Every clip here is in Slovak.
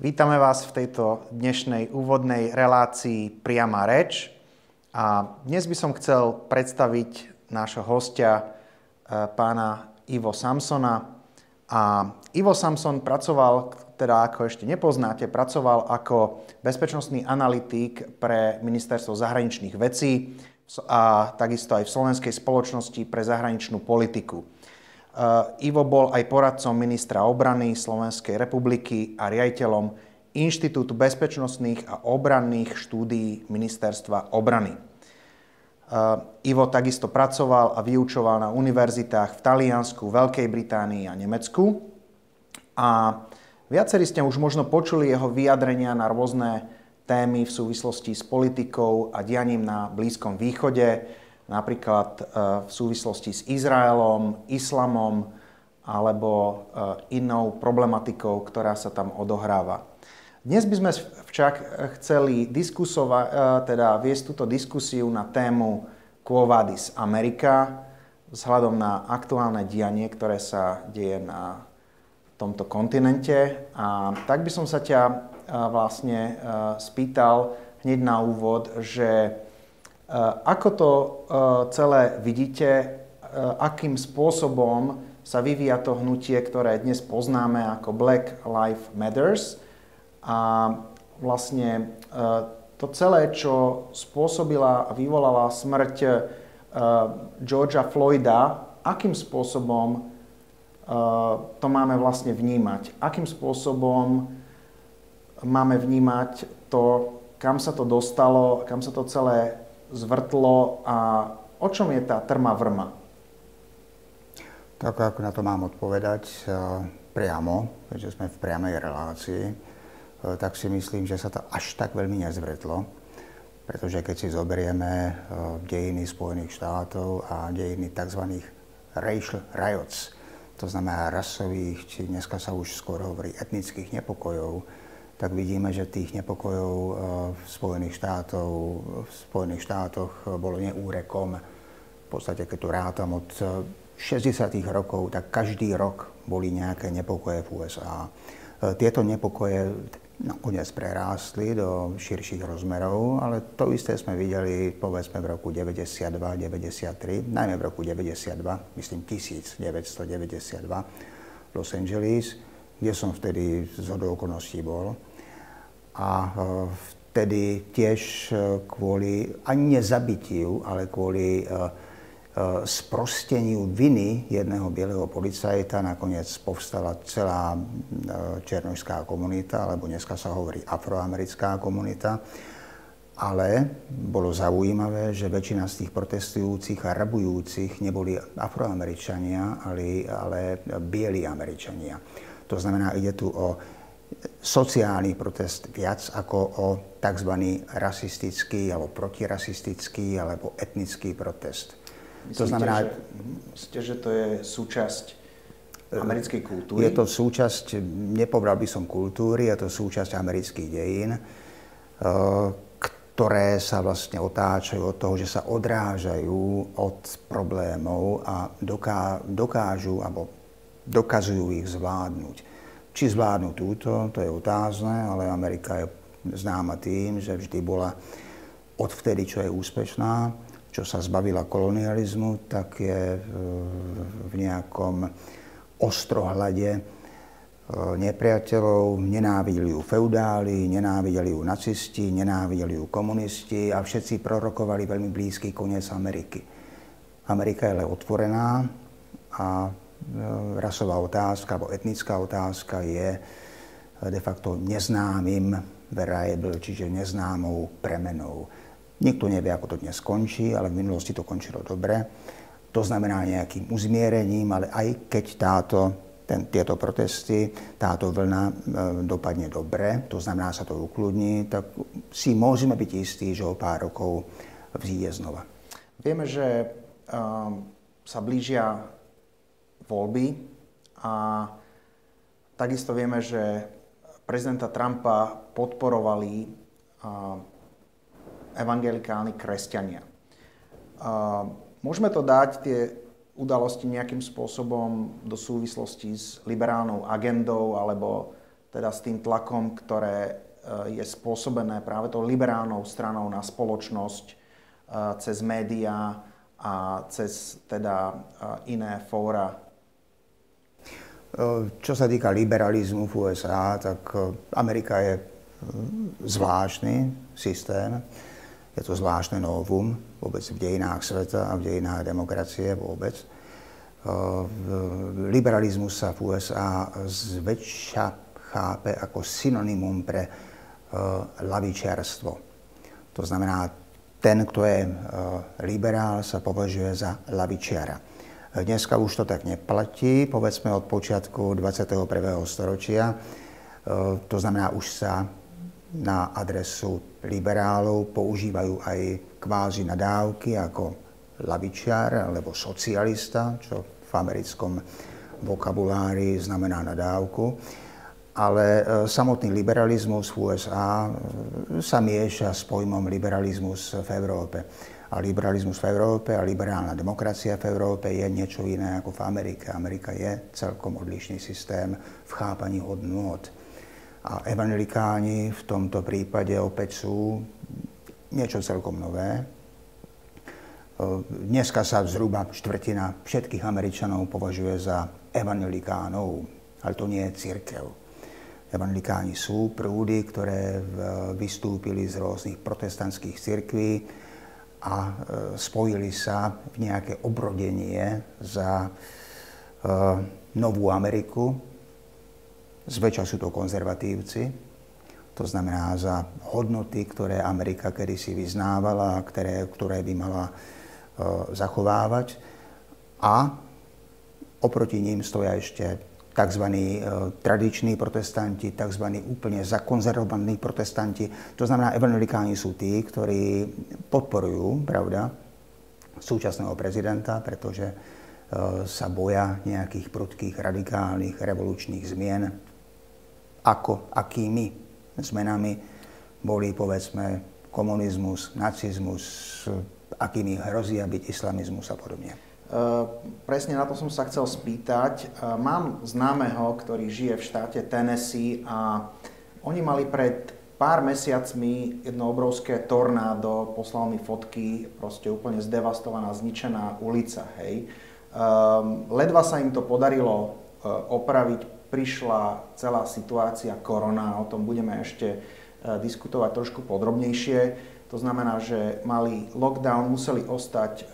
Vítame vás v tejto dnešnej úvodnej relácii Priama reč. A dnes by som chcel predstaviť nášho hostia, e, pána Ivo Samsona. A Ivo Samson pracoval, teda ako ešte nepoznáte, pracoval ako bezpečnostný analytik pre Ministerstvo zahraničných vecí a takisto aj v Slovenskej spoločnosti pre zahraničnú politiku. Eh, Ivo bol aj poradcom ministra obrany Slovenskej republiky a riaditeľom Inštitútu bezpečnostných a obranných štúdií Ministerstva obrany. Eh, Ivo takisto pracoval a vyučoval na univerzitách v Taliansku, Veľkej Británii a Nemecku. A viacerí ste už možno počuli jeho vyjadrenia na rôzne témy v súvislosti s politikou a dianím na Blízkom východe, napríklad e, v súvislosti s Izraelom, islamom alebo e, inou problematikou, ktorá sa tam odohráva. Dnes by sme však chceli e, teda viesť túto diskusiu na tému Quo Vadis Amerika vzhľadom na aktuálne dianie, ktoré sa deje na tomto kontinente. A tak by som sa ťa vlastne spýtal hneď na úvod, že ako to eh, celé vidíte, eh, akým spôsobom sa vyvíja to hnutie, ktoré dnes poznáme ako Black Lives Matters a vlastne to celé, čo spôsobila a vyvolala smrť Georgia Floyda, akým spôsobom to máme vlastne vnímať? Akým spôsobom máme vnímať to, kam sa to dostalo, kam sa to celé zvrtlo a o čom je tá trma vrma? Tak ako na to mám odpovedať eh, priamo, keďže sme v priamej relácii, eh, tak si myslím, že sa to až tak veľmi nezvrtlo, pretože keď si zoberieme eh, dejiny Spojených štátov a dejiny tzv. racial riots, to znamená rasových, či dneska sa už skoro hovorí etnických nepokojov, tak vidíme, že tých nepokojov eh, v Spojených, štátov, v Spojených štátoch eh, bolo neúrekom. V podstate, keď tu rátam od 60. Eh, rokov, tak každý rok boli nejaké nepokoje v USA. Tieto nepokoje nakoniec prerástli do širších rozmerov, ale to isté sme videli povedzme v roku 92-93, najmä v roku 92, myslím 1992, Los Angeles, kde som vtedy z okolností bol a e, vtedy tiež e, kvôli ani nezabitiu, ale kvôli e, sprosteniu viny jedného bieleho policajta nakoniec povstala celá černožská komunita, alebo dneska sa hovorí afroamerická komunita. Ale bolo zaujímavé, že väčšina z tých protestujúcich a rabujúcich neboli afroameričania, ale, ale bieli američania. To znamená, ide tu o sociálny protest viac ako o tzv. rasistický alebo protirasistický alebo etnický protest. Myslíte, to znamená, že, myslíte, že to je súčasť americkej kultúry? Je to súčasť, nepovedal by som kultúry, je to súčasť amerických dejín, eh, ktoré sa vlastne otáčajú od toho, že sa odrážajú od problémov a dokážu alebo dokazujú ich zvládnuť. Či zvládnu túto, to je otázne, ale Amerika je známa tým, že vždy bola odvtedy, čo je úspešná, čo sa zbavila kolonializmu, tak je v nejakom ostrohľade e, nepriateľov, nenávideli ju feudáli, nenávideli ju nacisti, nenávideli ju komunisti a všetci prorokovali veľmi blízky koniec Ameriky. Amerika je ale otvorená a E, rasová otázka alebo etnická otázka je e, de facto neznámym variable, čiže neznámou premenou. Nikto nevie, ako to dnes skončí, ale v minulosti to končilo dobre. To znamená nejakým uzmierením, ale aj keď táto, ten, tieto protesty, táto vlna e, dopadne dobre, to znamená, sa to ukludní, tak si môžeme byť istí, že o pár rokov vzíde znova. Vieme, že um, sa blížia voľby a takisto vieme, že prezidenta Trumpa podporovali evangelikálni kresťania. Môžeme to dať tie udalosti nejakým spôsobom do súvislosti s liberálnou agendou alebo teda s tým tlakom, ktoré je spôsobené práve tou liberálnou stranou na spoločnosť cez médiá a cez teda iné fóra čo sa týka liberalizmu v USA, tak Amerika je zvláštny systém. Je to zvláštne novum vôbec v dejinách sveta a v dejinách demokracie vôbec. Liberalizmus sa v USA zväčša chápe ako synonymum pre lavičiarstvo. To znamená, ten, kto je liberál, sa považuje za lavičiara. Dneska už to tak neplatí, povedzme od počiatku 21. storočia. E, to znamená, už sa na adresu liberálov používajú aj kvázi nadávky ako lavičiar alebo socialista, čo v americkom vokabulári znamená nadávku. Ale e, samotný liberalizmus v USA e, sa mieša s pojmom liberalizmus v Európe a liberalizmus v Európe a liberálna demokracia v Európe je niečo iné ako v Amerike. Amerika je celkom odlišný systém v chápaní hodnôt. A evangelikáni v tomto prípade opäť sú niečo celkom nové. Dneska sa zhruba štvrtina všetkých Američanov považuje za evangelikánov, ale to nie je církev. Evangelikáni sú prúdy, ktoré vystúpili z rôznych protestantských cirkví, a e, spojili sa v nejaké obrodenie za e, Novú Ameriku. Zväčša sú to konzervatívci, to znamená za hodnoty, ktoré Amerika kedysi vyznávala a ktoré, ktoré by mala e, zachovávať. A oproti ním stoja ešte tzv. E, tradiční protestanti, tzv. úplne zakonzervovaní protestanti. To znamená, evangelikáni sú tí, ktorí podporujú, pravda, súčasného prezidenta, pretože e, sa boja nejakých prudkých, radikálnych, revolučných zmien. Ako, akými zmenami boli, povedzme, komunizmus, nacizmus, akými hrozia byť islamizmus a podobne. Eh, presne na to som sa chcel spýtať. Eh, mám známeho, ktorý žije v štáte Tennessee a oni mali pred pár mesiacmi jedno obrovské tornádo, poslal mi fotky, proste úplne zdevastovaná, zničená ulica, hej. Ehm, ledva sa im to podarilo eh, opraviť, prišla celá situácia korona, o tom budeme ešte diskutovať trošku podrobnejšie. To znamená, že mali lockdown, museli ostať e,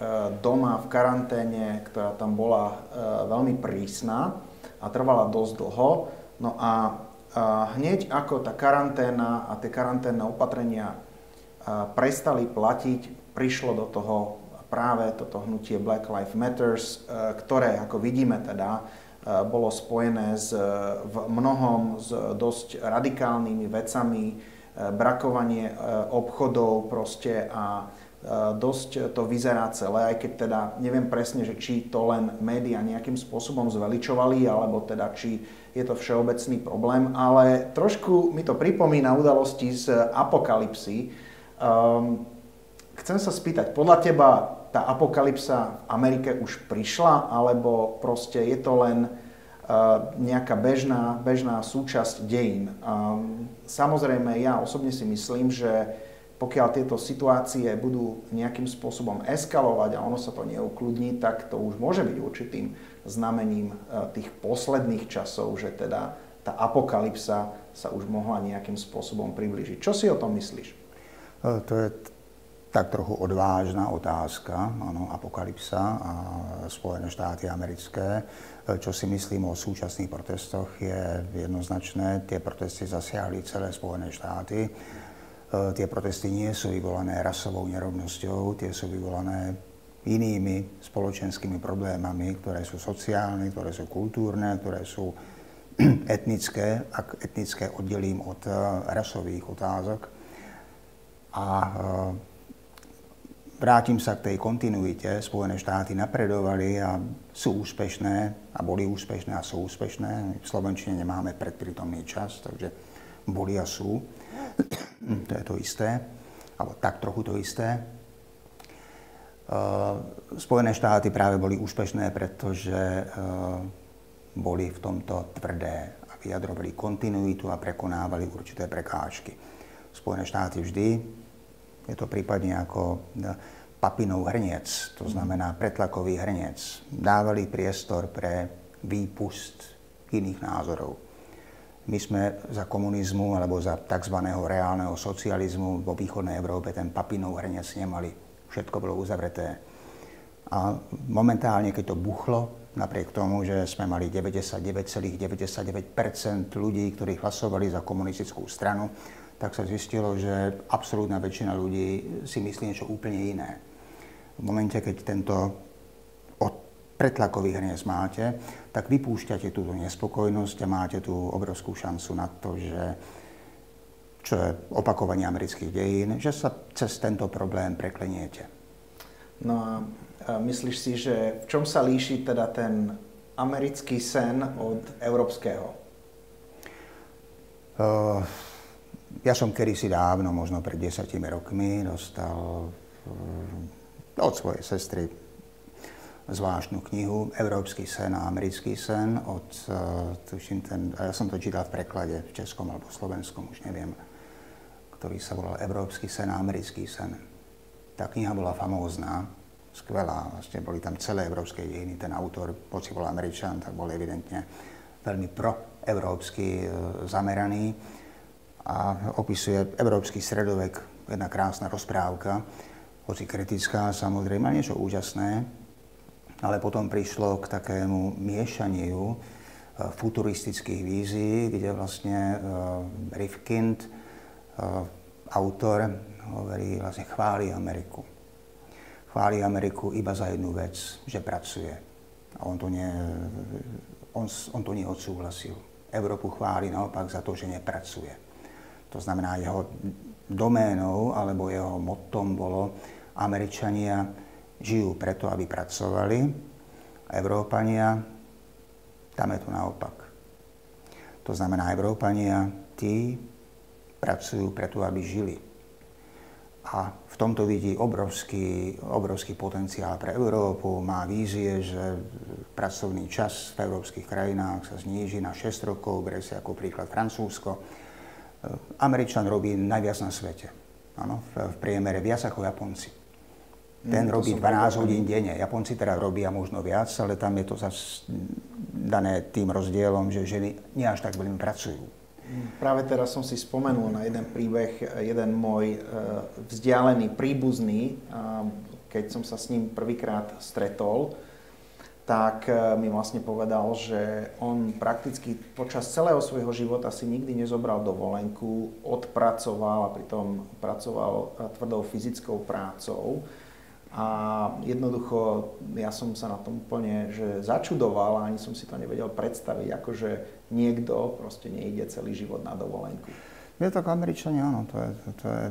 doma v karanténe, ktorá tam bola e, veľmi prísna a trvala dosť dlho. No a hneď ako tá karanténa a tie karanténne opatrenia e, prestali platiť, prišlo do toho práve toto hnutie Black Lives Matters, ktoré, ako vidíme teda, bolo spojené s, v mnohom s dosť radikálnymi vecami, brakovanie e, obchodov proste a e, dosť to vyzerá celé, aj keď teda neviem presne, že či to len médiá nejakým spôsobom zveličovali, alebo teda či je to všeobecný problém, ale trošku mi to pripomína udalosti z apokalipsy. Um, chcem sa spýtať, podľa teba tá apokalypsa v Amerike už prišla, alebo proste je to len nejaká bežná, bežná súčasť dejín. Samozrejme, ja osobne si myslím, že pokiaľ tieto situácie budú nejakým spôsobom eskalovať a ono sa to neukludní, tak to už môže byť určitým znamením e, tých posledných časov, že teda tá apokalypsa sa už mohla nejakým spôsobom priblížiť. Čo si o tom myslíš? E, to je tak trochu odvážna otázka, ano, apokalypsa a Spojené štáty americké. Čo si myslím o súčasných protestoch je jednoznačné. Tie protesty zasiahli celé Spojené štáty. E, tie protesty nie sú vyvolané rasovou nerovnosťou, tie sú vyvolané inými spoločenskými problémami, ktoré sú sociálne, ktoré sú kultúrne, ktoré sú etnické, ak etnické oddelím od e, rasových otázok. A e, Vrátim sa k tej kontinuite. Spojené štáty napredovali a sú úspešné a boli úspešné a sú úspešné. V Slovenčine nemáme predprítomný čas, takže boli a sú. to je to isté, alebo tak trochu to isté. Uh, Spojené štáty práve boli úspešné, pretože uh, boli v tomto tvrdé a vyjadrovali kontinuitu a prekonávali určité prekážky. Spojené štáty vždy, je to prípadne ako papinov hrniec, to znamená pretlakový hrniec, dávali priestor pre výpust iných názorov. My sme za komunizmu alebo za tzv. reálneho socializmu vo východnej Európe ten papinov hrniec nemali. Všetko bolo uzavreté. A momentálne, keď to buchlo, napriek tomu, že sme mali 99,99% ,99 ľudí, ktorí hlasovali za komunistickú stranu, tak sa zistilo, že absolútna väčšina ľudí si myslí niečo úplne iné. V momente, keď tento pretlakový hrniec máte, tak vypúšťate túto nespokojnosť a máte tú obrovskú šancu na to, že čo je opakovanie amerických dejín, že sa cez tento problém prekleniete. No a myslíš si, že v čom sa líši teda ten americký sen od európskeho? Uh, ja som kedysi dávno, možno pred desiatimi rokmi, dostal uh, od svojej sestry zvláštnu knihu Európsky sen a americký sen od, uh, tuším ten, ja som to čítal v preklade v českom alebo slovenskom, už neviem, ktorý sa volal Európsky sen a americký sen. Tá kniha bola famózna, skvelá, vlastne boli tam celé európske dejiny, ten autor, hoci bol Američan, tak bol evidentne veľmi proeurópsky uh, zameraný a opisuje európsky stredovek, jedna krásna rozprávka, hoci kritická samozrejme, niečo úžasné, ale potom prišlo k takému miešaniu e, futuristických vízií, kde vlastne uh, Rifkind, uh, autor, hovorí, vlastne chváli Ameriku. Chváli Ameriku iba za jednu vec, že pracuje. A on to, nie, on, on to neodsúhlasil. Európu chváli naopak za to, že nepracuje. To znamená, jeho doménou alebo jeho mottom bolo Američania žijú preto, aby pracovali. Európania, tam je to naopak. To znamená, Európania, tí pracujú preto, aby žili. A v tomto vidí obrovský, obrovský potenciál pre Európu. Má vízie, že pracovný čas v európskych krajinách sa zníži na 6 rokov, berie si ako príklad Francúzsko. Američan robí najviac na svete. Ano, v priemere viac ako Japonci. Ten mm, robí 12 hodín denne. Japonci teda robia možno viac, ale tam je to zase dané tým rozdielom, že ženy nie až tak veľmi pracujú. Mm, práve teraz som si spomenul na jeden príbeh, jeden môj e, vzdialený príbuzný, keď som sa s ním prvýkrát stretol, tak e, mi vlastne povedal, že on prakticky počas celého svojho života si nikdy nezobral dovolenku, odpracoval a pritom pracoval e, tvrdou fyzickou prácou a jednoducho ja som sa na tom úplne že začudoval a ani som si to nevedel predstaviť, ako že niekto proste nejde celý život na dovolenku. Je tak Američania, áno, to je, to je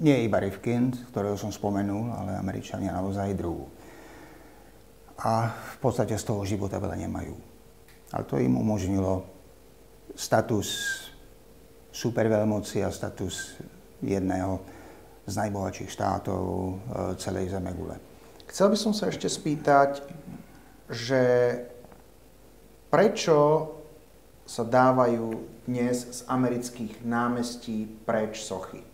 nie iba Rifkind, ktorého som spomenul, ale Američania naozaj druhú. A v podstate z toho života veľa nemajú. Ale to im umožnilo status superveľmoci a status jedného z najbohatších štátov e, celej Zemegule. Chcel by som sa ešte spýtať, že prečo sa dávajú dnes z amerických námestí preč sochy? E,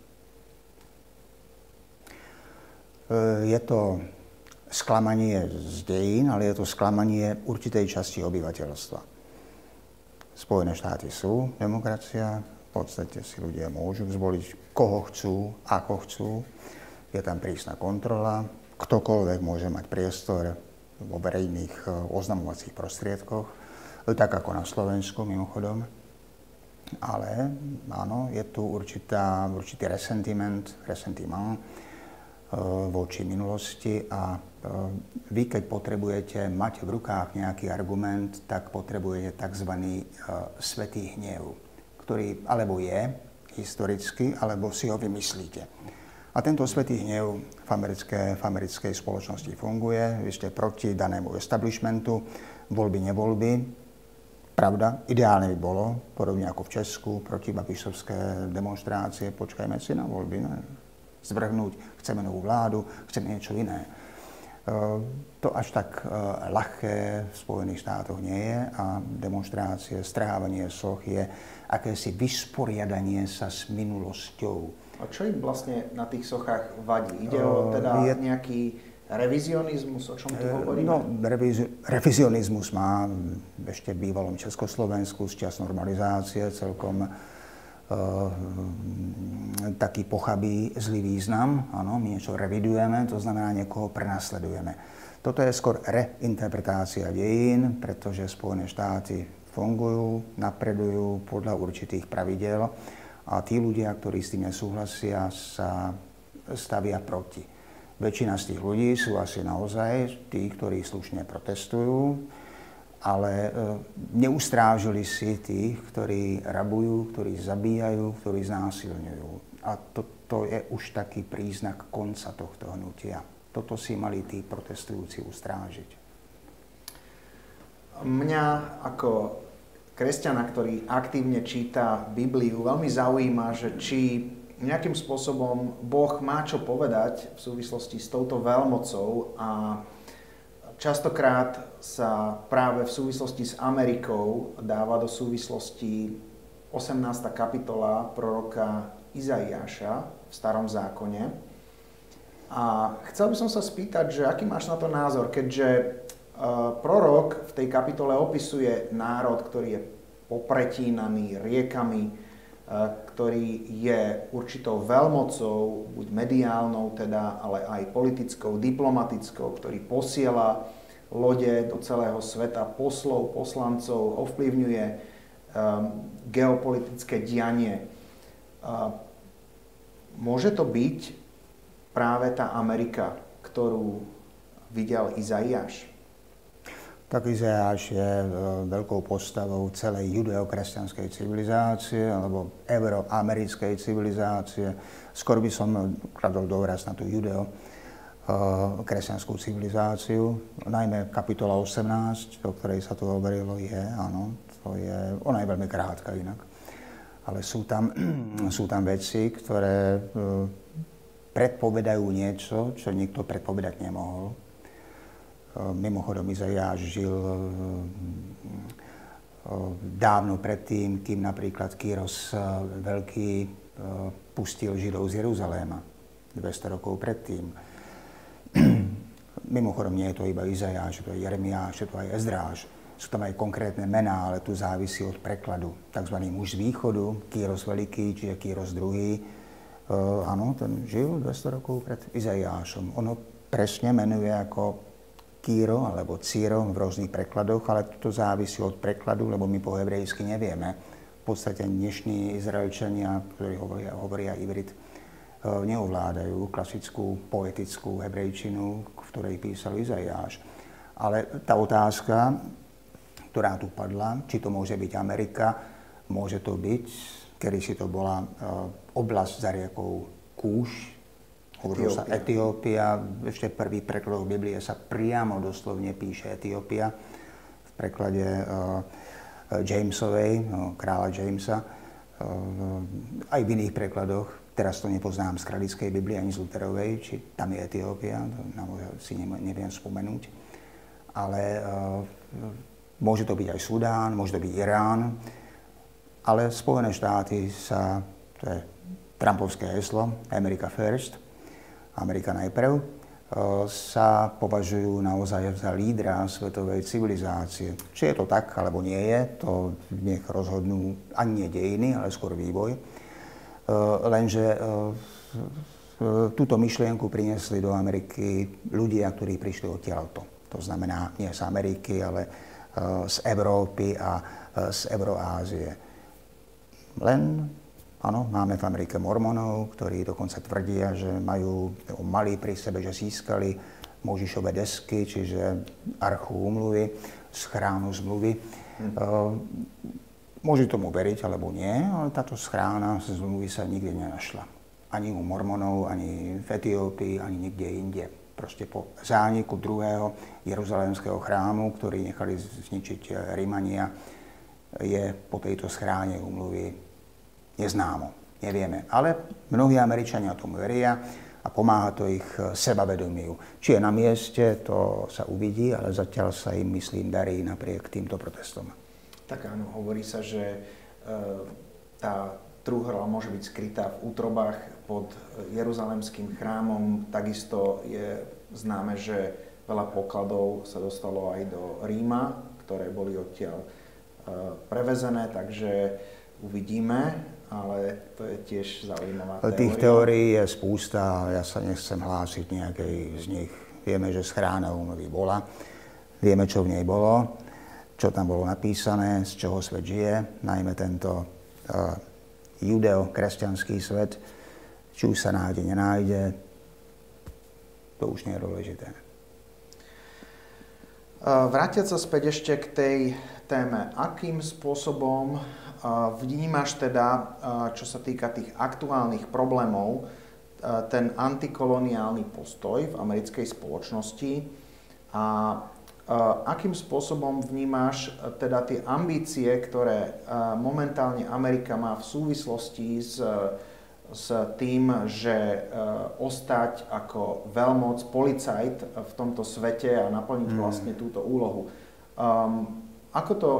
je to sklamanie z dejín, ale je to sklamanie určitej časti obyvateľstva. Spojené štáty sú demokracia, v podstate si ľudia môžu zvoliť, koho chcú, ako chcú. Je tam prísna kontrola. Ktokoľvek môže mať priestor vo verejných e, oznamovacích prostriedkoch, tak ako na Slovensku mimochodom. Ale áno, je tu určitá, určitý resentiment, resentiment voči minulosti a e, vy, keď potrebujete mať v rukách nejaký argument, tak potrebujete tzv. svetý hnev ktorý alebo je historicky, alebo si ho vymyslíte. A tento svetý hnev v, americké, v americkej spoločnosti funguje. Vy ste proti danému establishmentu, voľby, nevoľby. Pravda, ideálne by bolo, podobne ako v Česku, proti babišovské demonstrácie, počkajme si na voľby, ne? Zvrhnúť, chceme novú vládu, chceme niečo iné. To až tak ľahké v Spojených štátoch nie je a demonstrácie, strhávanie soch je akési vysporiadanie sa s minulosťou. A čo im vlastne na tých sochách vadí? Ide o teda je... nejaký revizionizmus, o čom tu hovoríme? No, revizi- revizionizmus má ešte v bývalom Československu z čas normalizácie celkom taký pochabý zlý význam. Áno, my niečo revidujeme, to znamená niekoho prenasledujeme. Toto je skôr reinterpretácia dejín, pretože Spojené štáty fungujú, napredujú podľa určitých pravidel a tí ľudia, ktorí s tým nesúhlasia, sa stavia proti. Väčšina z tých ľudí sú asi naozaj tí, ktorí slušne protestujú, ale e, neustrážili si tých, ktorí rabujú, ktorí zabíjajú, ktorí znásilňujú. A toto je už taký príznak konca tohto hnutia. Toto si mali tí protestujúci ustrážiť. Mňa ako kresťana, ktorý aktívne číta Bibliu, veľmi zaujíma, že či nejakým spôsobom Boh má čo povedať v súvislosti s touto veľmocou a Častokrát sa práve v súvislosti s Amerikou dáva do súvislosti 18. kapitola proroka Izaiáša v starom zákone. A chcel by som sa spýtať, že aký máš na to názor, keďže e, prorok v tej kapitole opisuje národ, ktorý je popretínaný riekami, ktorý je určitou veľmocou, buď mediálnou teda, ale aj politickou, diplomatickou, ktorý posiela lode do celého sveta, poslov, poslancov, ovplyvňuje um, geopolitické dianie. Uh, môže to byť práve tá Amerika, ktorú videl Izaiáš? Tak Izajáš je e, veľkou postavou celej judeokresťanskej civilizácie alebo euroamerickej civilizácie. Skôr by som kladol dôraz na tú judeo kresťanskú civilizáciu. Najmä kapitola 18, o ktorej sa tu hovorilo, je, áno, to je, ona je veľmi krátka inak. Ale sú tam, sú tam veci, ktoré e, predpovedajú niečo, čo nikto predpovedať nemohol. E, mimochodom, Izajáš žil e, dávno predtým, kým napríklad Kýros Veľký pustil Židov z Jeruzaléma, 200 rokov predtým Mimochodom, nie je to iba Izajáš, to je Jeremiáš, to aj Ezdráž. Sú tam aj konkrétne mená, ale tu závisí od prekladu. Takzvaný muž z východu, Kýros Veľký, čiže Kýros II. Áno, ten žil 200 rokov pred Izajášom. Ono presne menuje ako Kýro alebo Círo v rôznych prekladoch, ale to závisí od prekladu, lebo my po hebrejsky nevieme. V podstate dnešní Izraelčania, ktorí hovoria, hovoria ivrit, E, neovládajú klasickú poetickú hebrejčinu, v ktorej písal Izajáš. Ale tá otázka, ktorá tu padla, či to môže byť Amerika, môže to byť, kedy si to bola e, oblasť za riekou Kúš, hovorilo sa Etiópia, ešte prvý preklad Biblie sa priamo doslovne píše Etiópia v preklade uh, Jamesovej, no, kráľa Jamesa, uh, aj v iných prekladoch. Teraz to nepoznám z Kralickej Biblie ani z Luterovej, či tam je Etiópia, to si neviem spomenúť. Ale uh, môže to byť aj Sudán, môže to byť Irán, ale Spojené štáty sa, to je Trumpovské heslo, America First, Amerika najprv, uh, sa považujú naozaj za lídra svetovej civilizácie. Či je to tak, alebo nie je, to nech rozhodnú ani nie dejiny, ale skôr vývoj. Eh, lenže eh, túto myšlienku priniesli do Ameriky ľudia, ktorí prišli odtiaľto. To znamená nie z Ameriky, ale z Európy a z Euroázie. Len, áno, máme v Amerike mormonov, ktorí dokonca tvrdia, že majú, mali pri sebe, že získali Možišové desky, čiže archu umluvy, z chránu zmluvy. Hmm. Môže tomu veriť alebo nie, ale táto schrána zmluvy sa nikde nenašla. Ani u mormonov, ani v Etiópii, ani nikde inde. Proste po zániku druhého jeruzalémskeho chrámu, ktorý nechali zničiť Rímania, je po tejto schráne umluvy neznámo. Nevieme. Ale mnohí Američania tomu veria a pomáha to ich sebavedomiu. Či je na mieste, to sa uvidí, ale zatiaľ sa im, myslím, darí napriek týmto protestom. Tak áno, hovorí sa, že e, tá trúhra môže byť skrytá v útrobách pod Jeruzalemským chrámom. Takisto je známe, že veľa pokladov sa dostalo aj do Ríma, ktoré boli odtiaľ prevezené, takže uvidíme, ale to je tiež zaujímavá teória. Tých teórií je spústa, ja sa nechcem hlásiť nejakej z nich. Vieme, že schrána úmluvy bola, vieme, čo v nej bolo, čo tam bolo napísané, z čoho svet žije, najmä tento uh, judeo-kresťanský svet, či už sa nájde, nenájde, to už nie je dôležité. Vrátiť sa späť ešte k tej téme, akým spôsobom vnímaš teda, čo sa týka tých aktuálnych problémov, ten antikoloniálny postoj v americkej spoločnosti a akým spôsobom vnímáš teda tie ambície, ktoré momentálne Amerika má v súvislosti s s tým, že ostať ako veľmoc, policajt v tomto svete a naplniť mm. vlastne túto úlohu. Um, ako to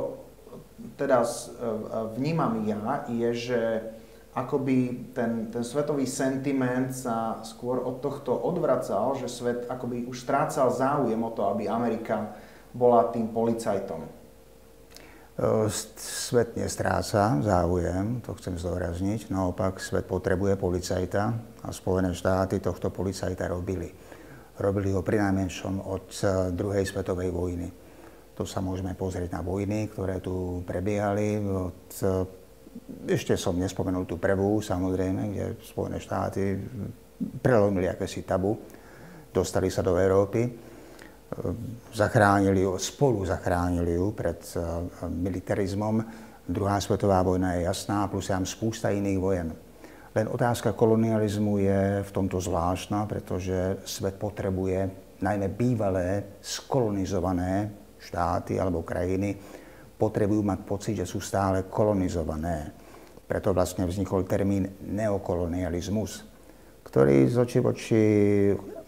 teda e, vnímam ja, je, že akoby ten, ten svetový sentiment sa skôr od tohto odvracal, že svet akoby už strácal záujem o to, aby Amerika bola tým policajtom. Svet nestráca záujem, to chcem zdôrazniť. Naopak, svet potrebuje policajta a Spojené štáty tohto policajta robili. Robili ho pri najmenšom od e, druhej svetovej vojny. To sa môžeme pozrieť na vojny, ktoré tu prebiehali. Od, e, ešte som nespomenul tú prvú, samozrejme, kde Spojené štáty prelomili akési tabu, dostali sa do Európy zachránili ju, spolu zachránili ju pred eh, militarizmom. Druhá svetová vojna je jasná, plus tam spústa iných vojen. Len otázka kolonializmu je v tomto zvláštna, pretože svet potrebuje najmä bývalé skolonizované štáty alebo krajiny, potrebujú mať pocit, že sú stále kolonizované. Preto vlastne vznikol termín neokolonializmus, ktorý z oči voči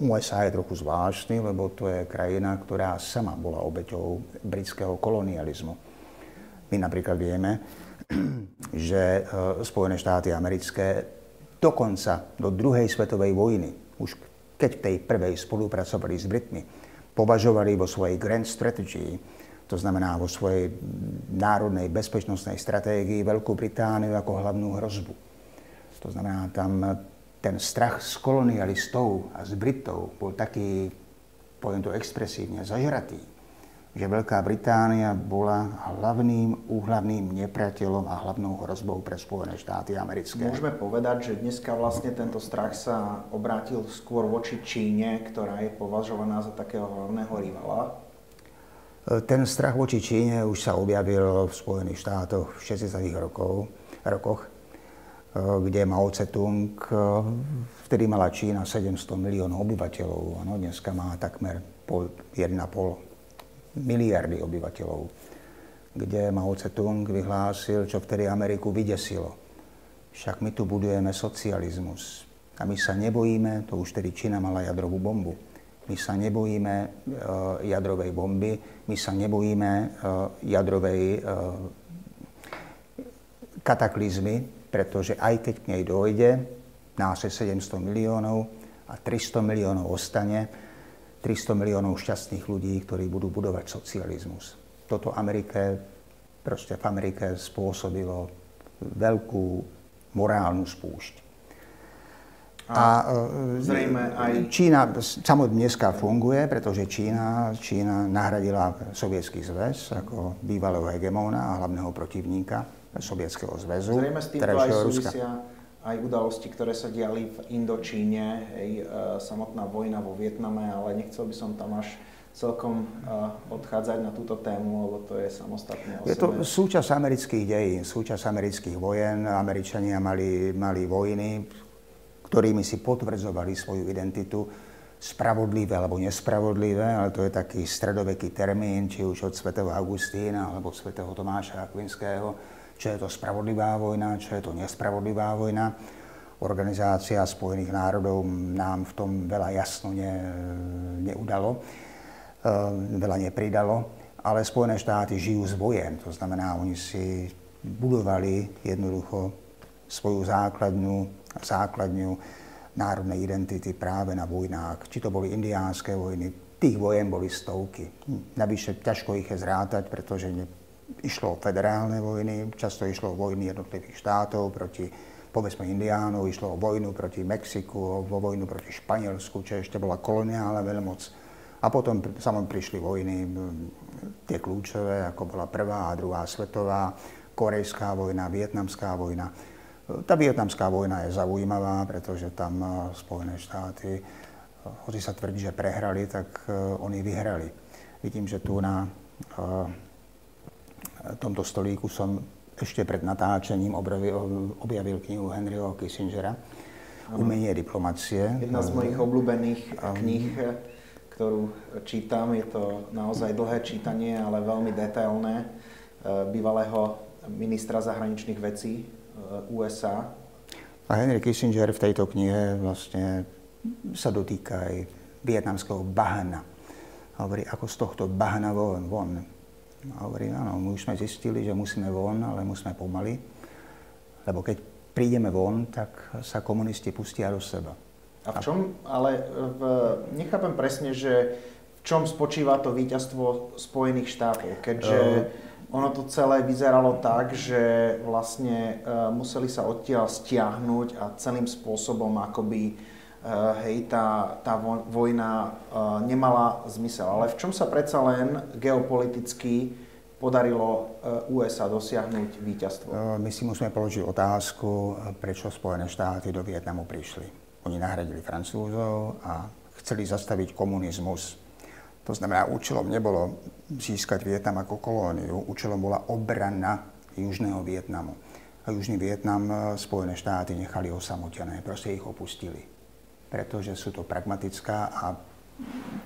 USA je trochu zvláštny, lebo to je krajina, ktorá sama bola obeťou britského kolonializmu. My napríklad vieme, že e, Spojené štáty americké dokonca do druhej svetovej vojny, už keď v tej prvej spolupracovali s Britmi, považovali vo svojej grand strategy, to znamená vo svojej národnej bezpečnostnej stratégii Veľkú Britániu ako hlavnú hrozbu. To znamená, tam ten strach z kolonialistov a z Britov bol taký, poviem to expresívne, zažratý, že Veľká Británia bola hlavným, úhlavným nepriateľom a hlavnou hrozbou pre Spojené štáty americké. Môžeme povedať, že dneska vlastne tento strach sa obrátil skôr voči Číne, ktorá je považovaná za takého hlavného rivala? Ten strach voči Číne už sa objavil v Spojených štátoch v 60. rokov, rokoch Eh, kde Mao Tse-tung, eh, vtedy mala Čína 700 miliónov obyvateľov, ano, dneska má takmer 1,5 miliardy obyvateľov, kde Mao Tse-tung vyhlásil, čo vtedy Ameriku vydesilo. Však my tu budujeme socializmus a my sa nebojíme, to už tedy Čína mala jadrovú bombu, my sa nebojíme uh, jadrovej bomby, my sa nebojíme uh, jadrovej uh, kataklizmy, pretože aj keď k nej dojde, nás je 700 miliónov a 300 miliónov ostane, 300 miliónov šťastných ľudí, ktorí budú budovať socializmus. Toto Amerike, proste v Amerike spôsobilo veľkú morálnu spúšť. A, a e, zrejme aj... Čína samotná dneska funguje, pretože Čína, Čína nahradila Sovietský zväz ako bývalého hegemóna a hlavného protivníka Sovietskeho zväzu. Zrejme s týmto aj súvisia aj udalosti, ktoré sa diali v Indočíne, hej, e, samotná vojna vo Vietname, ale nechcel by som tam až celkom uh, odchádzať na túto tému, lebo to je samostatné Je to súčasť amerických dejín, súčasť amerických vojen. Američania mali, mali vojny, ktorými si potvrdzovali svoju identitu. Spravodlivé alebo nespravodlivé, ale to je taký stredoveký termín, či už od svätého Augustína alebo svätého Tomáša Akvinského čo je to spravodlivá vojna, čo je to nespravodlivá vojna. Organizácia Spojených národov nám v tom veľa jasno ne, neudalo, veľa nepridalo, ale Spojené štáty žijú z vojen, to znamená, oni si budovali jednoducho svoju základnú, základňu národnej identity práve na vojnách. Či to boli indiánske vojny, tých vojen boli stovky. Navyše ťažko ich je zrátať, pretože išlo o federálne vojny, často išlo o vojny jednotlivých štátov proti povedzme Indiánov, išlo o vojnu proti Mexiku, o vojnu proti Španielsku, čo ešte bola koloniálna veľmoc. A potom samozrejme prišli vojny, tie kľúčové, ako bola prvá a druhá svetová, korejská vojna, vietnamská vojna. Tá vietnamská vojna je zaujímavá, pretože tam eh, Spojené štáty, eh, hoci sa tvrdí, že prehrali, tak eh, oni vyhrali. Vidím, že tu na tomto stolíku som ešte pred natáčením objavil, objavil knihu Henryho Kissingera Umenie diplomacie. Jedna z mojich obľúbených kníh, ktorú čítam. Je to naozaj dlhé čítanie, ale veľmi detailné. Bývalého ministra zahraničných vecí Eh, USA. A Henry Kissinger v tejto knihe vlastne sa dotýka aj vietnamského bahna. Hovorí, ako z tohto bahna von. von. Hovorí, áno, my už sme zistili, že musíme von, ale musíme pomaly. Lebo keď prídeme von, tak sa komunisti pustia do seba. A v čom, ale v, nechápem presne, že v čom spočíva to víťazstvo Spojených štátov, keďže uh, ono to celé vyzeralo tak, že vlastne uh, museli sa odtiaľ stiahnuť a celým spôsobom akoby hej, tá, tá vojna uh, nemala zmysel. Ale v čom sa predsa len geopoliticky podarilo USA dosiahnuť víťazstvo? My si musíme položiť otázku, prečo Spojené štáty do Vietnamu prišli. Oni nahradili Francúzov a chceli zastaviť komunizmus to znamená, účelom nebolo získať Vietnam ako kolóniu, účelom bola obrana Južného Vietnamu. A Južný Vietnam Spojené štáty nechali osamotené, proste ich opustili. Pretože sú to pragmatická a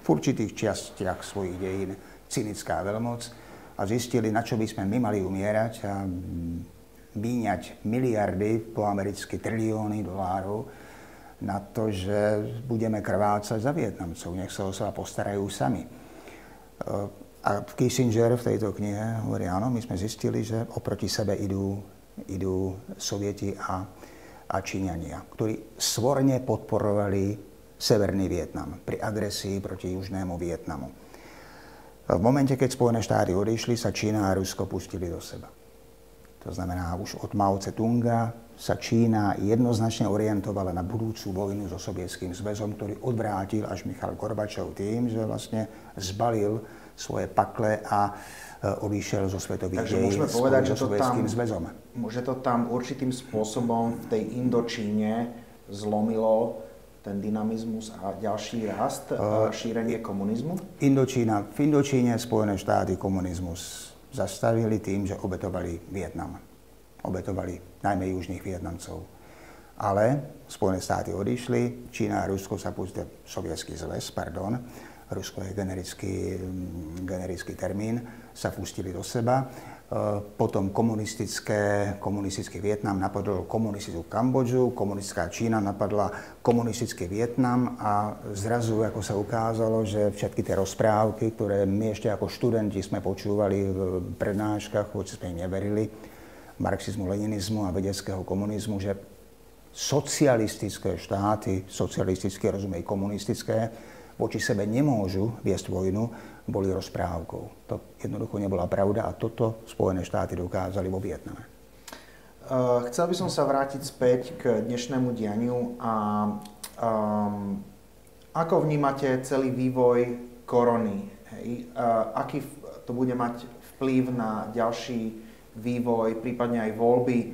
v určitých častiach svojich dejín cynická veľmoc a zistili, na čo by sme my mali umierať a míňať miliardy, po americky trilióny dolárov, na to, že budeme krvácať za Vietnamcov, nech sa o seba postarajú sami. E, a Kissinger v tejto knihe hovorí, áno, my sme zistili, že oproti sebe idú, idú Sovieti a, a Číňania, ktorí svorne podporovali Severný Vietnam pri agresii proti Južnému Vietnamu. V momente, keď Spojené štáty odišli, sa Čína a Rusko pustili do seba. To znamená, už od Mao Tse-tunga sa Čína jednoznačne orientovala na budúcu vojnu so Sovietským zväzom, ktorý odvrátil až Michal Gorbačov tým, že vlastne zbalil svoje pakle a e, odišiel zo svetových Takže môžeme povedať, že to, tam, zväzom. že to tam určitým spôsobom v tej Indočíne zlomilo ten dynamizmus a ďalší rast, uh, šírenie komunizmu? Indočína, v Indočíne Spojené štáty komunizmus zastavili tým, že obetovali Vietnam obetovali najmä južných Vietnamcov. Ale Spojené štáty odišli, Čína a Rusko sa pustili, sovietský zväz, pardon, Rusko je generický, generický termín, sa pustili do seba. E, potom komunistické, komunistický Vietnam napadol komunistickú Kambodžu, komunistická Čína napadla komunistický Vietnam a zrazu, ako sa ukázalo, že všetky tie rozprávky, ktoré my ešte ako študenti sme počúvali v prednáškach, hoci sme ich neverili, marxizmu, leninizmu a vedeckého komunizmu, že socialistické štáty, socialistické, rozumej komunistické, voči sebe nemôžu viesť vojnu, boli rozprávkou. To jednoducho nebola pravda a toto Spojené štáty dokázali vo Vietname. Uh, chcel by som sa vrátiť späť k dnešnému dianiu a um, ako vnímate celý vývoj korony? Hej? Uh, aký to bude mať vplyv na ďalší vývoj, prípadne aj voľby eh,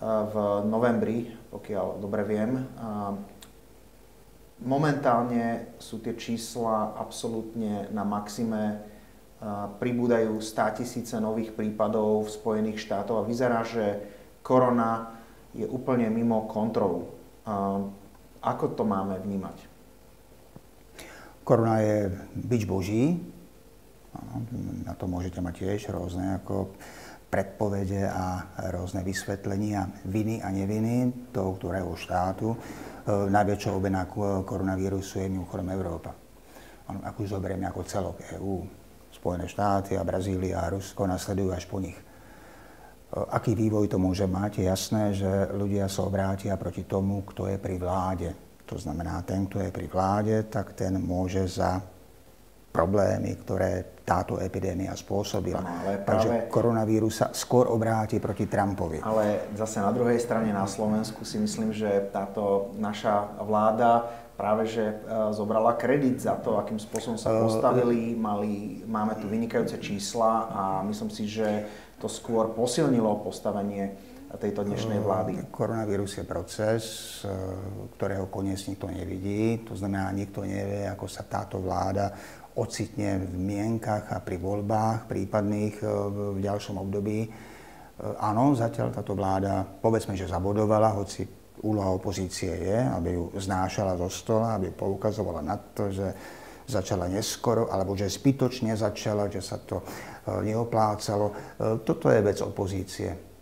v novembri, pokiaľ dobre viem. Momentálne sú tie čísla absolútne na maxime. Pribúdajú 100 tisíce nových prípadov v Spojených štátoch a vyzerá, že korona je úplne mimo kontrolu. Ako to máme vnímať? Korona je byč Boží. Na to môžete mať tiež rôzne ako predpovede a rôzne vysvetlenia viny a neviny toho, ktorého štátu. Najväčšou obena koronavírusu je mimochodom Európa. Ak už zoberieme ako celok EÚ, Spojené štáty a Brazília a Rusko nasledujú až po nich. Aký vývoj to môže mať? Je jasné, že ľudia sa obrátia proti tomu, kto je pri vláde. To znamená, ten, kto je pri vláde, tak ten môže za problémy, ktoré táto epidémia spôsobila. No, ale práve... Takže koronavírus sa skôr obráti proti Trumpovi. Ale zase na druhej strane na Slovensku si myslím, že táto naša vláda práve že e, zobrala kredit za to, akým spôsobom sa e, postavili. Mali, máme tu vynikajúce čísla a myslím si, že to skôr posilnilo postavenie tejto dnešnej vlády? Koronavírus je proces, e, ktorého koniec nikto nevidí. To znamená, nikto nevie, ako sa táto vláda ocitne v mienkach a pri voľbách prípadných e, v ďalšom období. E, áno, zatiaľ táto vláda, povedzme, že zabodovala, hoci úloha opozície je, aby ju znášala zo stola, aby poukazovala na to, že začala neskoro, alebo že zbytočne začala, že sa to neoplácalo. Toto je vec opozície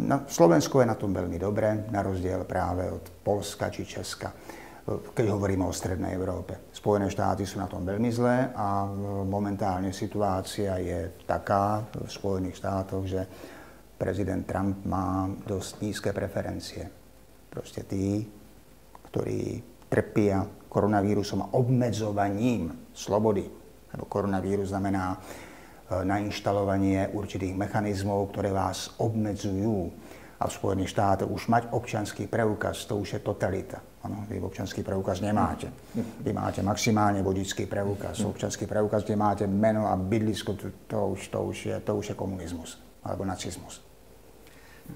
na Slovensku je na tom veľmi dobre, na rozdiel práve od Polska či Česka, keď hovoríme o Strednej Európe. Spojené štáty sú na tom veľmi zlé a momentálne situácia je taká v Spojených štátoch, že prezident Trump má dosť nízke preferencie. Proste tí, ktorí trpia koronavírusom a obmedzovaním slobody, lebo koronavírus znamená E, nainštalovanie určitých mechanizmov, ktoré vás obmedzujú. A v Spojených štátoch už mať občanský preukaz, to už je totalita. Ano, vy občanský preukaz nemáte. Vy máte maximálne vodičský preukaz. Občanský preukaz, kde máte meno a bydlisko, to, to, už, to, už, je, to už je komunizmus alebo nacizmus.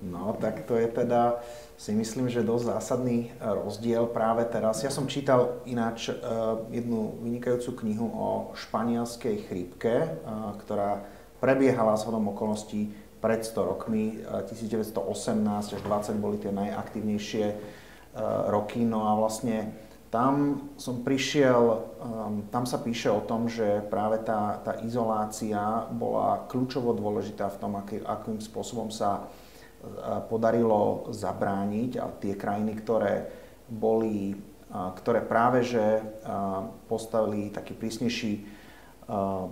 No, tak to je teda, si myslím, že dosť zásadný e, rozdiel práve teraz. Ja som čítal ináč uh, jednu vynikajúcu knihu o španielskej chrípke, uh, ktorá prebiehala s hodom okolností pred 100 rokmi. Uh, 1918 až 20 boli tie najaktívnejšie roky. No a vlastne tam som prišiel, um, tam sa píše o tom, že práve tá, tá izolácia bola kľúčovo dôležitá v tom, aký, akým spôsobom sa podarilo zabrániť a tie krajiny, ktoré boli, ktoré práve že postavili taký prísnejší,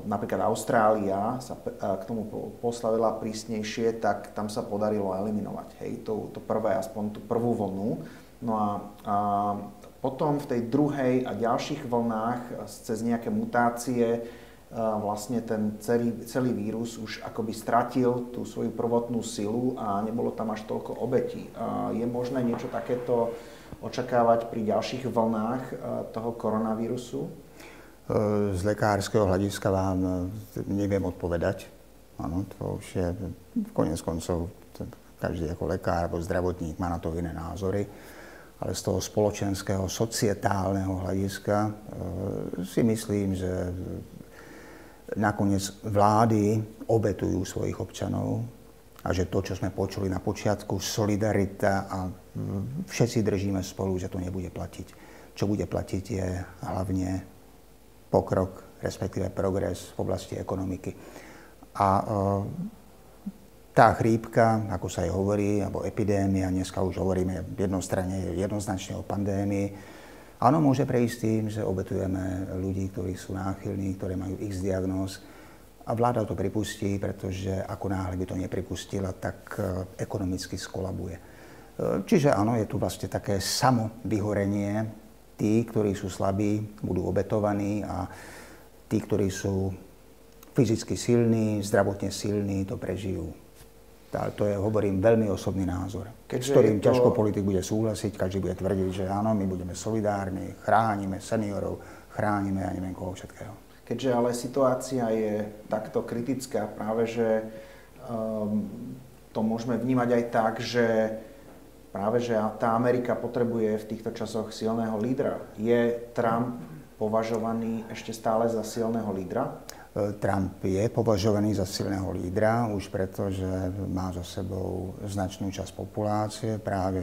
napríklad Austrália sa k tomu postavila prísnejšie, tak tam sa podarilo eliminovať, hej, to, to prvé, aspoň tú prvú vlnu. No a, a potom v tej druhej a ďalších vlnách cez nejaké mutácie vlastne ten celý, celý vírus už akoby stratil tú svoju prvotnú silu a nebolo tam až toľko obetí. Je možné niečo takéto očakávať pri ďalších vlnách toho koronavírusu? Z lekárskeho hľadiska vám e, neviem odpovedať. Áno, to už je konec koncov každý ako lekár alebo zdravotník má na to iné názory. Ale z toho spoločenského, societálneho hľadiska e, si myslím, že nakoniec vlády obetujú svojich občanov a že to, čo sme počuli na počiatku, solidarita a všetci držíme spolu, že to nebude platiť. Čo bude platiť je hlavne pokrok, respektíve progres v oblasti ekonomiky. A e, tá chrípka, ako sa aj hovorí, alebo epidémia, dneska už hovoríme jednostranne, jednoznačne o pandémii, Áno, môže prejsť tým, že obetujeme ľudí, ktorí sú náchylní, ktorí majú x diagnóz a vláda to pripustí, pretože ako náhle by to nepripustila, tak e, ekonomicky skolabuje. E, čiže áno, je tu vlastne také samo vyhorenie. Tí, ktorí sú slabí, budú obetovaní a tí, ktorí sú fyzicky silní, zdravotne silní, to prežijú. To je, hovorím, veľmi osobný názor, Keďže s ktorým to... ťažko politik bude súhlasiť, každý bude tvrdiť, že áno, my budeme solidárni, chránime seniorov, chránime ja neviem koho všetkého. Keďže ale situácia je takto kritická, práve že um, to môžeme vnímať aj tak, že práve že tá Amerika potrebuje v týchto časoch silného lídra. Je Trump považovaný ešte stále za silného lídra? Trump je považovaný za silného lídra, už preto, že má za sebou značnú časť populácie, práve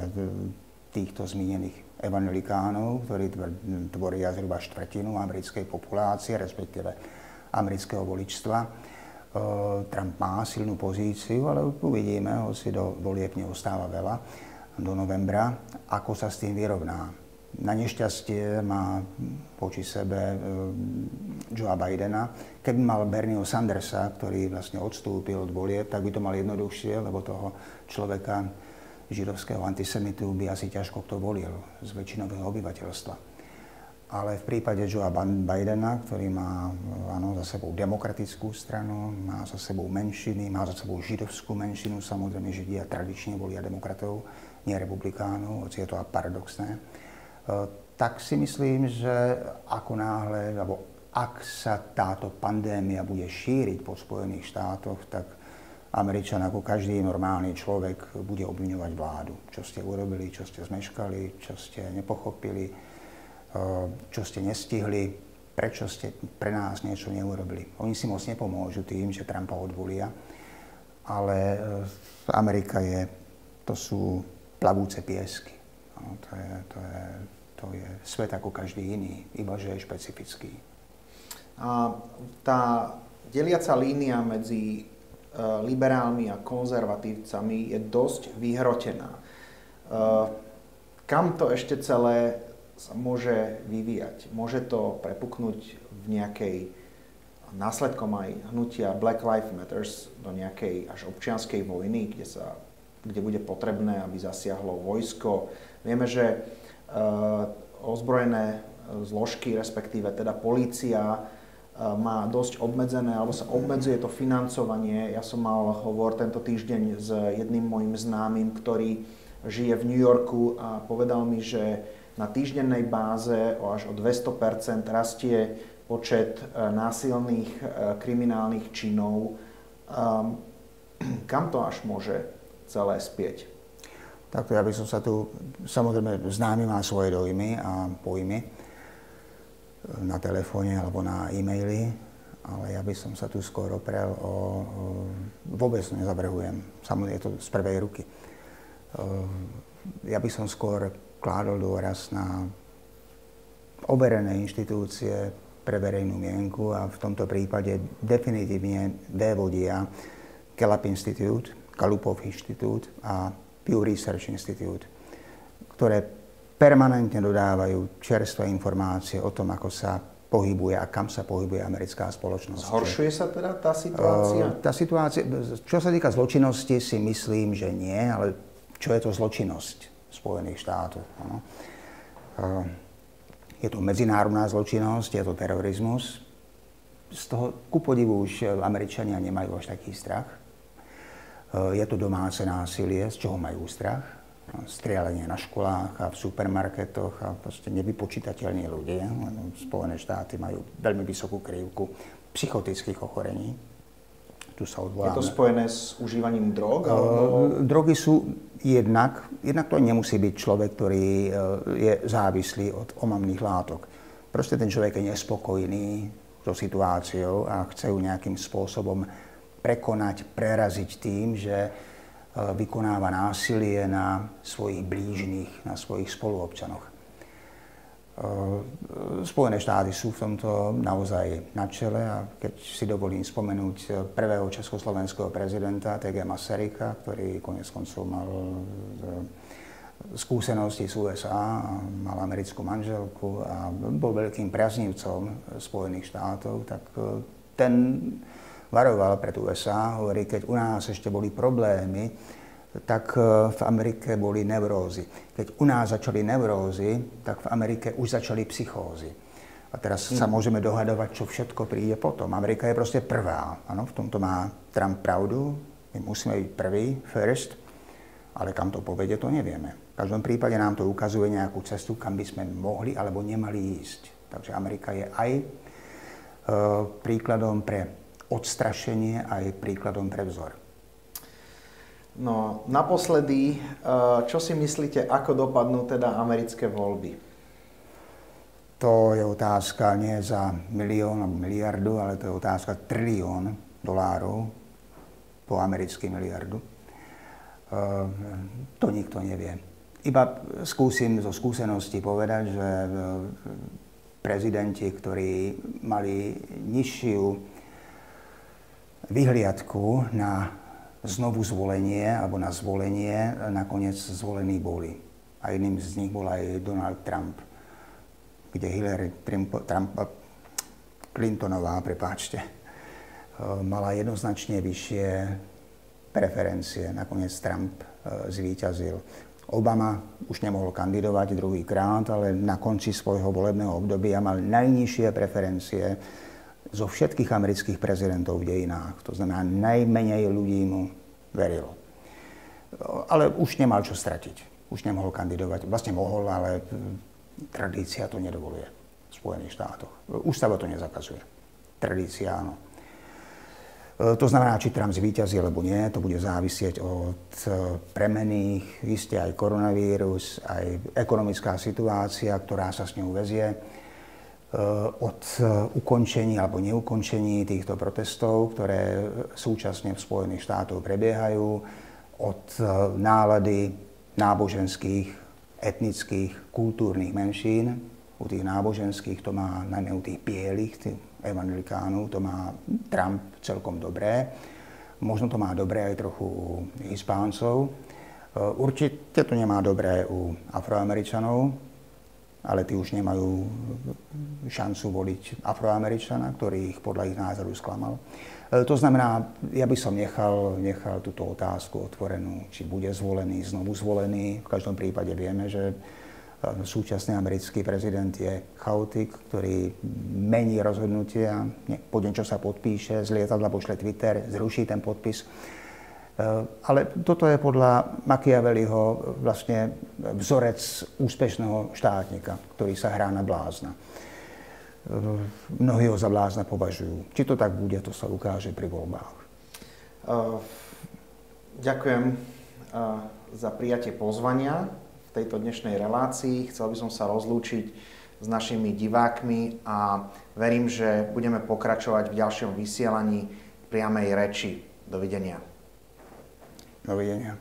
týchto zmienených evangelikánov, ktorí tvoria zhruba štvrtinu americkej populácie, respektíve amerického voličstva. Trump má silnú pozíciu, ale uvidíme, hoci do volieb neostáva veľa do novembra, ako sa s tým vyrovná. Na nešťastie má voči sebe e, Joea Bidena. Keby mal Bernieho Sandersa, ktorý vlastne odstúpil od volieb, tak by to mal jednoduchšie, lebo toho človeka židovského antisemitu by asi ťažko kto volil z väčšinového obyvateľstva ale v prípade Joea Bidena, ktorý má áno, za sebou demokratickú stranu, má za sebou menšiny, má za sebou židovskú menšinu, samozrejme Židia tradične volia demokratov, nie hoci je to paradoxné, e, tak si myslím, že ako náhle, alebo ak sa táto pandémia bude šíriť po Spojených štátoch, tak Američan ako každý normálny človek bude obviňovať vládu. Čo ste urobili, čo ste zmeškali, čo ste nepochopili, čo ste nestihli, prečo ste pre nás niečo neurobili. Oni si moc nepomôžu tým, že Trumpa odvolia, ale e, Amerika je, to sú plavúce piesky. No, to, je, to, je, to je svet ako každý iný, iba že je špecifický. A tá deliaca línia medzi e, liberálmi a konzervatívcami je dosť vyhrotená. E, kam to ešte celé sa môže vyvíjať. Môže to prepuknúť v nejakej následkom aj hnutia Black Lives Matters do nejakej až občianskej vojny, kde, sa, kde bude potrebné, aby zasiahlo vojsko. Vieme, že uh, ozbrojené zložky, respektíve teda polícia, uh, má dosť obmedzené, alebo sa obmedzuje to financovanie. Ja som mal hovor tento týždeň s jedným mojim známym, ktorý žije v New Yorku a povedal mi, že na týždennej báze o až o 200% rastie počet násilných kriminálnych činov. Ehm, kam to až môže celé spieť? Takto ja by som sa tu, samozrejme známy má svoje dojmy a pojmy e, na telefóne alebo na e-maily, ale ja by som sa tu skôr oprel o, o vôbec nezavrhujem, samozrejme je to z prvej ruky. Ja by som skôr kládol dôraz na overené inštitúcie pre verejnú mienku a v tomto prípade definitívne vévodia Gallup Institute, Gallupov Institute a Pew Research Institute, ktoré permanentne dodávajú čerstvé informácie o tom, ako sa pohybuje a kam sa pohybuje americká spoločnosť. Zhoršuje sa teda tá situácia? Tá situácia, čo sa týka zločinnosti, si myslím, že nie, ale čo je to zločinnosť? Spojených štátov. Ano. Je to medzinárodná zločinnosť, je to terorizmus. Z toho, ku podivu, už Američania nemajú až taký strach. Je to domáce násilie, z čoho majú strach. Strieľanie na školách a v supermarketoch a proste nevypočítateľní ľudia. Spojené štáty majú veľmi vysokú krivku psychotických ochorení tu sa odvoláme. Je to spojené s užívaním drog? Alebo... Drogy sú jednak, jednak to nemusí byť človek, ktorý e, je závislý od omamných látok. Proste ten človek je nespokojný so situáciou a chce ju nejakým spôsobom prekonať, preraziť tým, že e, vykonáva násilie na svojich blížnych, na svojich spoluobčanoch. Eh, Spojené štáty sú v tomto naozaj na čele a keď si dovolím spomenúť eh, prvého československého prezidenta T.G. Masaryka, ktorý konec koncov mal skúsenosti z USA, mal americkú manželku a bol veľkým priaznivcom Spojených štátov, tak ten varoval pred USA, hovorí, keď u nás ešte boli problémy, tak e, v Amerike boli neurózy. Keď u nás začali neurózy, tak v Amerike už začali psychózy. A teraz sa hmm. môžeme dohadovať, čo všetko príde potom. Amerika je proste prvá. Ano, v tomto má Trump pravdu. My musíme byť prvý, first, ale kam to povede, to nevieme. V každom prípade nám to ukazuje nejakú cestu, kam by sme mohli alebo nemali ísť. Takže Amerika je aj e, príkladom pre odstrašenie, aj príkladom pre vzor. No, naposledy, eh, čo si myslíte, ako dopadnú teda americké voľby? To je otázka nie za milión alebo miliardu, ale to je otázka trilión dolárov po americký miliardu. Eh, to nikto nevie. Iba skúsim zo skúsenosti povedať, že eh, prezidenti, ktorí mali nižšiu vyhliadku na znovu zvolenie alebo na zvolenie nakoniec zvolení boli. A jedným z nich bol aj Donald Trump, kde Hillary Trump, Trump, Clintonová, prepáčte, e, mala jednoznačne vyššie preferencie. Nakoniec Trump e, zvíťazil. Obama už nemohol kandidovať druhýkrát, ale na konci svojho volebného obdobia mal najnižšie preferencie zo všetkých amerických prezidentov v dejinách. To znamená, najmenej ľudí mu verilo. Ale už nemal čo stratiť. Už nemohol kandidovať. Vlastne mohol, ale tradícia to nedovoluje v Spojených štátoch. Ústava to nezakazuje. Tradícia áno. E, to znamená, či Trump zvýťazí alebo nie, to bude závisieť od e, premených, isté aj koronavírus, aj ekonomická situácia, ktorá sa s ňou vezie od eh, ukončení alebo neukončení týchto protestov, ktoré súčasne v Spojených štátoch prebiehajú, od eh, nálady náboženských, etnických, kultúrnych menšín. U tých náboženských to má, najmä u tých bielých, tých evangelikánov, to má Trump celkom dobré. Možno to má dobré aj trochu u Hispáncov. Určite to nemá dobré u Afroameričanov, ale tí už nemajú šancu voliť Afroameričana, ktorý ich podľa ich názoru sklamal. E, to znamená, ja by som nechal, nechal túto otázku otvorenú, či bude zvolený, znovu zvolený. V každom prípade vieme, že e, súčasný americký prezident je chaotik, ktorý mení rozhodnutia, po deň, čo sa podpíše, z lietadla pošle Twitter, zruší ten podpis. Eh, ale toto je podľa Machiavelliho vlastne vzorec úspešného štátnika, ktorý sa hrá na blázna. Eh, mnohí ho za blázna považujú. Či to tak bude, to sa ukáže pri voľbách. Uh, ďakujem za prijatie pozvania v tejto dnešnej relácii. Chcel by som sa rozlúčiť s našimi divákmi a verím, že budeme pokračovať v ďalšom vysielaní priamej reči. Dovidenia. Dovidenia.